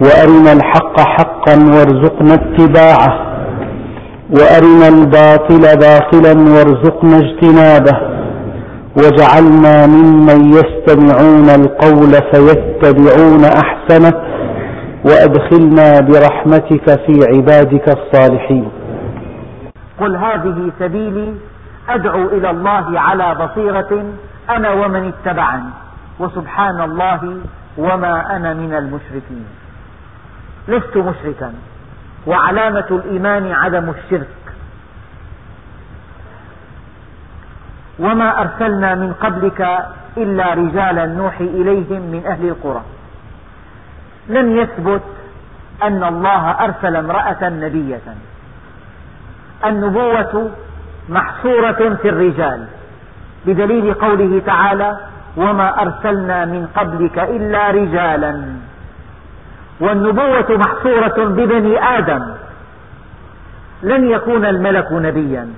وأرنا الحق حقا وارزقنا اتباعه. وأرنا الباطل باطلا وارزقنا اجتنابه. واجعلنا ممن يستمعون القول فيتبعون أحسنه. وأدخلنا برحمتك في عبادك الصالحين. قل هذه سبيلي أدعو إلى الله على بصيرة أنا ومن اتبعني. وسبحان الله وما أنا من المشركين. لست مشركا. وعلامة الإيمان عدم الشرك. وما أرسلنا من قبلك إلا رجالا نوحي إليهم من أهل القرى. لم يثبت أن الله أرسل امرأة نبية النبوة محصورة في الرجال. بدليل قوله تعالى وما أرسلنا من قبلك إلا رجالا. والنبوة محصورة ببني آدم. لن يكون الملك نبيا.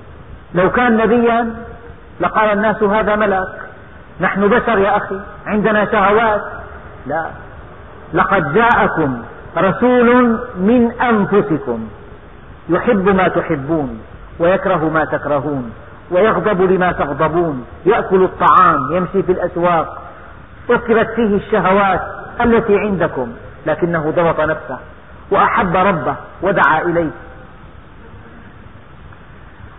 لو كان نبيا لقال الناس هذا ملك. نحن بشر يا أخي عندنا شهوات. لا. لقد جاءكم رسول من أنفسكم. يحب ما تحبون ويكره ما تكرهون ويغضب لما تغضبون. يأكل الطعام يمشي في الأسواق. أكلت فيه الشهوات التي عندكم. لكنه ضبط نفسه وأحب ربه ودعا إليه.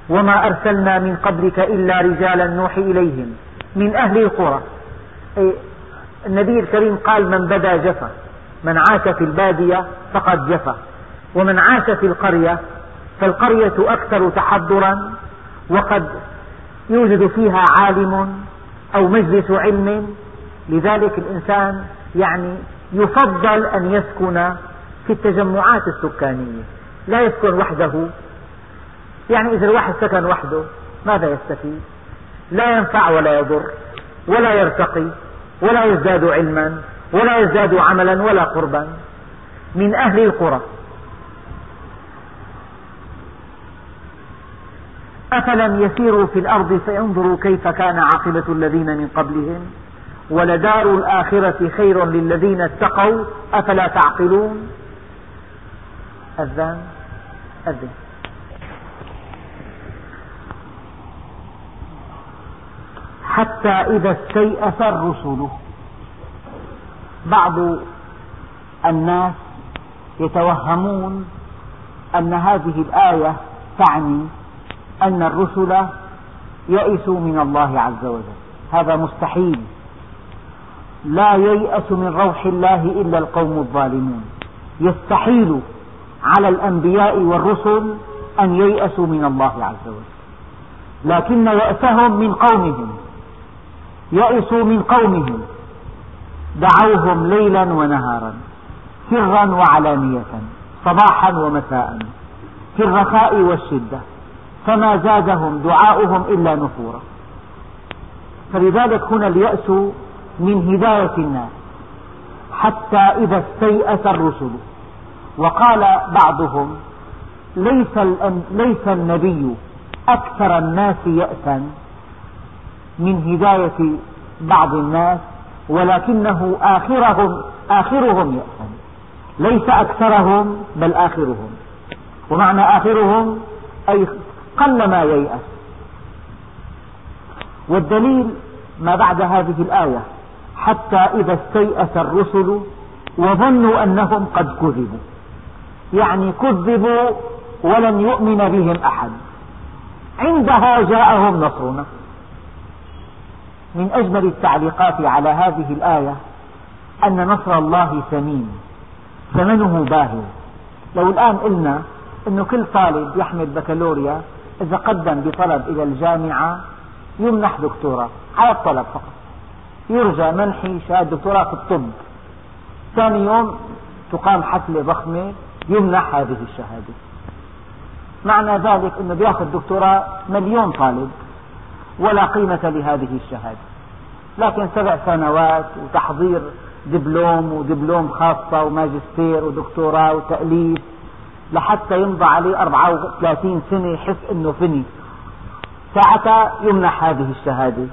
وما أرسلنا من قبلك إلا رجالا نوحي إليهم من أهل القرى. النبي الكريم قال من بدا جفا من عاش في البادية فقد جفا ومن عاش في القرية فالقرية أكثر تحضرا وقد يوجد فيها عالم أو مجلس علم. لذلك الإنسان يعني يفضل أن يسكن في التجمعات السكانية. لا يسكن وحده. يعني إذا الواحد سكن وحده ماذا يستفيد؟ لا ينفع ولا يضر ولا يرتقي ولا يزداد علما ولا يزداد عملا ولا قربا. من أهل القرى. أفلم يسيروا في الأرض فينظروا كيف كان عاقبة الذين من قبلهم؟ ولدار الآخرة خير للذين اتقوا أفلا تعقلون؟ أذان. أذن. حتى إذا استيأس الرسل بعض الناس يتوهمون أن هذه الآية تعني أن الرسل يئسوا من الله عز وجل. هذا مستحيل. لا ييأس من روح الله إلا القوم الظالمون. يستحيل على الأنبياء والرسل أن ييأسوا من الله عز وجل. لكن يأسهم من قومهم. يئسوا من قومهم. دعوهم ليلا ونهارا. سرا وعلانية. صباحا ومساء. في الرخاء والشدة. فما زادهم دعاؤهم إلا نفورا. فلذلك هنا اليأس من هداية الناس حتى إذا استيأس الرسل. وقال بعضهم ليس, ليس النبي أكثر الناس يأسا من هداية بعض الناس ولكنه آخرهم آخرهم يأسا. ليس أكثرهم بل آخرهم. ومعنى آخرهم أي قل ما ييأس. والدليل ما بعد هذه الآية حتى إذا استيأس الرسل وظنوا أنهم قد كذبوا. يعني كذبوا ولن يؤمن بهم أحد. عندها جاءهم نصرنا. من أجمل التعليقات على هذه الآية أن نصر الله ثمين ثمنه باهظ لو الآن قلنا أن كل طالب يحمل بكالوريا إذا قدم بطلب إلى الجامعة يمنح دكتوراه على الطلب فقط. يرجى منحي شهادة دكتوراه في الطب. ثاني يوم تقام حفلة ضخمة يمنح هذه الشهادة. معنى ذلك أنه بياخذ دكتوراه مليون طالب ولا قيمة لهذه الشهادة. لكن سبع سنوات وتحضير دبلوم ودبلوم خاصة وماجستير ودكتوراه وتأليف لحتى يمضى عليه 34 سنة يحس أنه فني. ساعتها يمنح هذه الشهادة.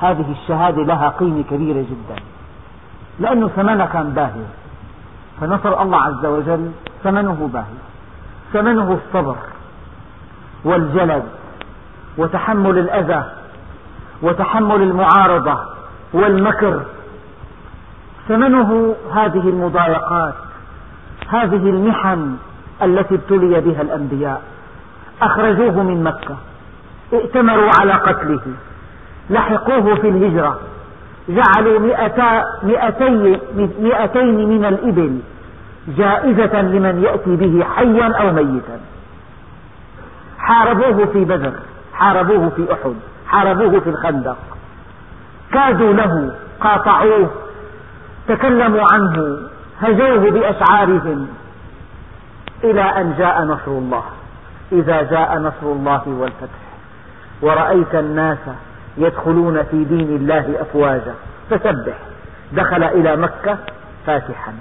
هذه الشهادة لها قيمة كبيرة جدا. لأنه ثمنها كان باهظ فنصر الله عز وجل ثمنه باهظ ثمنه الصبر والجلد وتحمل الأذى وتحمل المعارضة والمكر. ثمنه هذه المضايقات هذه المحن التي ابتلي بها الأنبياء. أخرجوه من مكة. ائتمروا على قتله. لحقوه في الهجرة. جعلوا مئتي مئتين من الإبل جائزة لمن يأتي به حيا أو ميتا. حاربوه في بدر حاربوه في أحد حاربوه في الخندق. كادوا له قاطعوه تكلموا عنه هجوه بأشعارهم. إلى أن جاء نصر الله. إذا جاء نصر الله والفتح. ورأيت الناس يدخلون في دين الله أفواجا. فسبح. دخل إلى مكة فاتحا.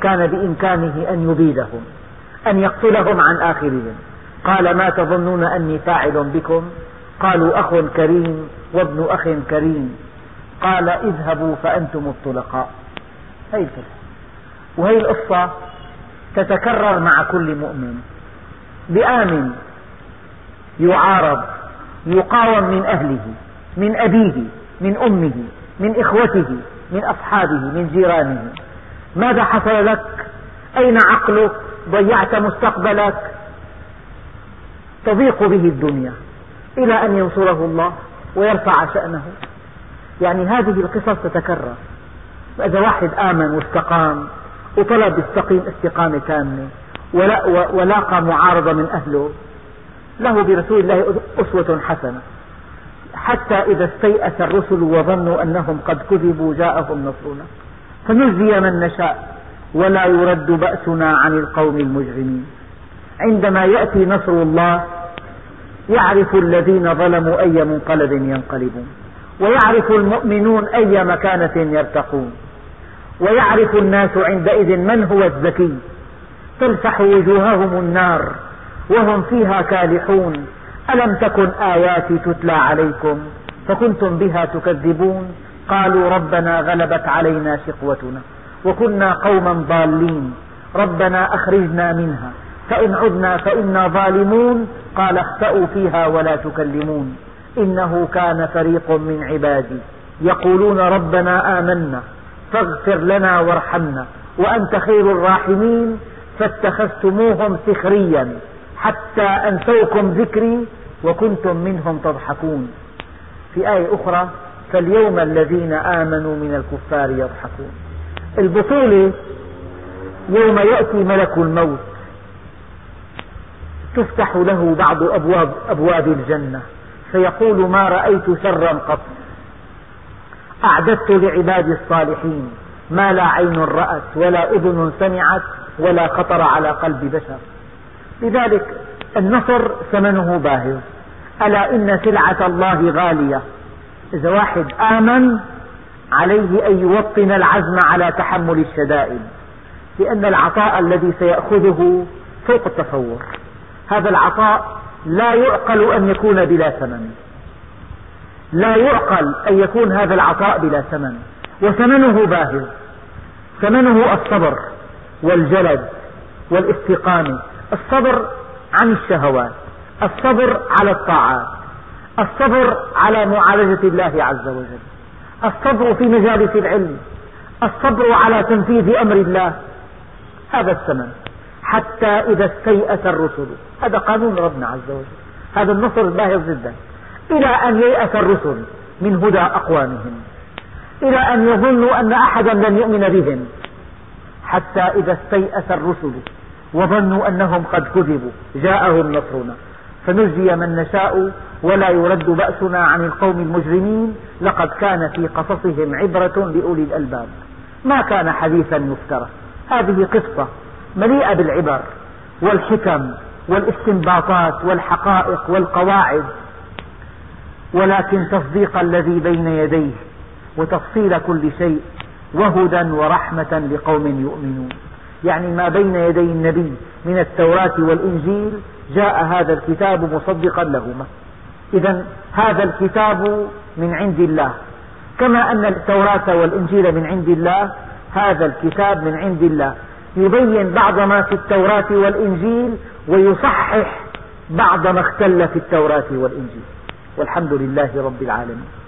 كان بإمكانه أن يبيدهم أن يقتلهم عن آخرهم. قال ما تظنون أني فاعل بكم؟ قالوا أخ كريم وابن أخ كريم. قال اذهبوا فأنتم الطلقاء. هي الفكرة وهي القصة تتكرر مع كل مؤمن. بآمن يعارض يقاوم من أهله. من أبيه من أمه من إخوته من أصحابه من جيرانه. ماذا حصل لك؟ أين عقلك؟ ضيعت مستقبلك؟ تضيق به الدنيا إلى أن ينصره الله ويرفع شأنه. يعني هذه القصص تتكرر. فإذا واحد آمن واستقام وطلب يستقيم استقامة تامة ولاقى معارضة من أهله له برسول الله أسوة حسنة. حتى إذا استيأس الرسل وظنوا أنهم قد كذبوا جاءهم نصرنا. فنجزي من نشاء ولا يرد بأسنا عن القوم المجرمين. عندما يأتي نصر الله يعرف الذين ظلموا أي منقلب ينقلبون. ويعرف المؤمنون أي مكانة يرتقون. ويعرف الناس عندئذ من هو الذكي. تلفح وجوههم النار وهم فيها كالحون. ألم تكن آياتي تتلى عليكم فكنتم بها تكذبون؟ قالوا ربنا غلبت علينا شقوتنا وكنا قوما ضالين. ربنا أخرجنا منها. فإن عدنا فإنا ظالمون. قال اخسأوا فيها ولا تكلمون. إنه كان فريق من عبادي. يقولون ربنا آمنا. فاغفر لنا وارحمنا. وأنت خير الراحمين. فاتخذتموهم سخريا. حتى أنسوكم ذكري. وكنتم منهم تضحكون. في آية أخرى فاليوم الذين آمنوا من الكفار يضحكون. البطولة يوم يأتي ملك الموت. تفتح له بعض أبواب, أبواب الجنة. فيقول ما رأيت شرا قط. أعددت لعبادي الصالحين. ما لا عين رأت ولا أذن سمعت ولا خطر على قلب بشر. لذلك النصر ثمنه باهظ. ألا إن سلعة الله غالية. إذا واحد آمن عليه أن يوطن العزم على تحمل الشدائد. لأن العطاء الذي سيأخذه فوق التصور. هذا العطاء لا يعقل أن يكون بلا ثمن. لا يعقل أن يكون هذا العطاء بلا ثمن. وثمنه باهظ. ثمنه الصبر والجلد والاستقامة. الصبر عن الشهوات. الصبر على الطاعات. الصبر على معالجة الله عز وجل. الصبر في مجالس العلم. الصبر على تنفيذ أمر الله. هذا الثمن. حتى إذا استيأس الرسل. هذا قانون ربنا عز وجل. هذا النصر باهظ جدا إلى أن ييأس الرسل من هدى أقوامهم. إلى أن يظنوا أن أحدا لن يؤمن بهم. حتى إذا استيأس الرسل وظنوا أنهم قد كذبوا. جاءهم نصرنا. فنجزي من نشاء ولا يرد بأسنا عن القوم المجرمين. لقد كان في قصصهم عبرة لأولي الألباب. ما كان حديثا يفترى. هذه قصة مليئة بالعبر والحكم والاستنباطات والحقائق والقواعد. ولكن تصديق الذي بين يديه وتفصيل كل شيء وهدى ورحمة لقوم يؤمنون. يعني ما بين يدي النبي من التوراة والإنجيل جاء هذا الكتاب مصدقا لهما إذا هذا الكتاب من عند الله. كما أن التوراة والإنجيل من عند الله هذا الكتاب من عند الله. يبين بعض ما في التوراة والإنجيل ويصحح بعض ما اختل في التوراة والإنجيل. والحمد لله رب العالمين.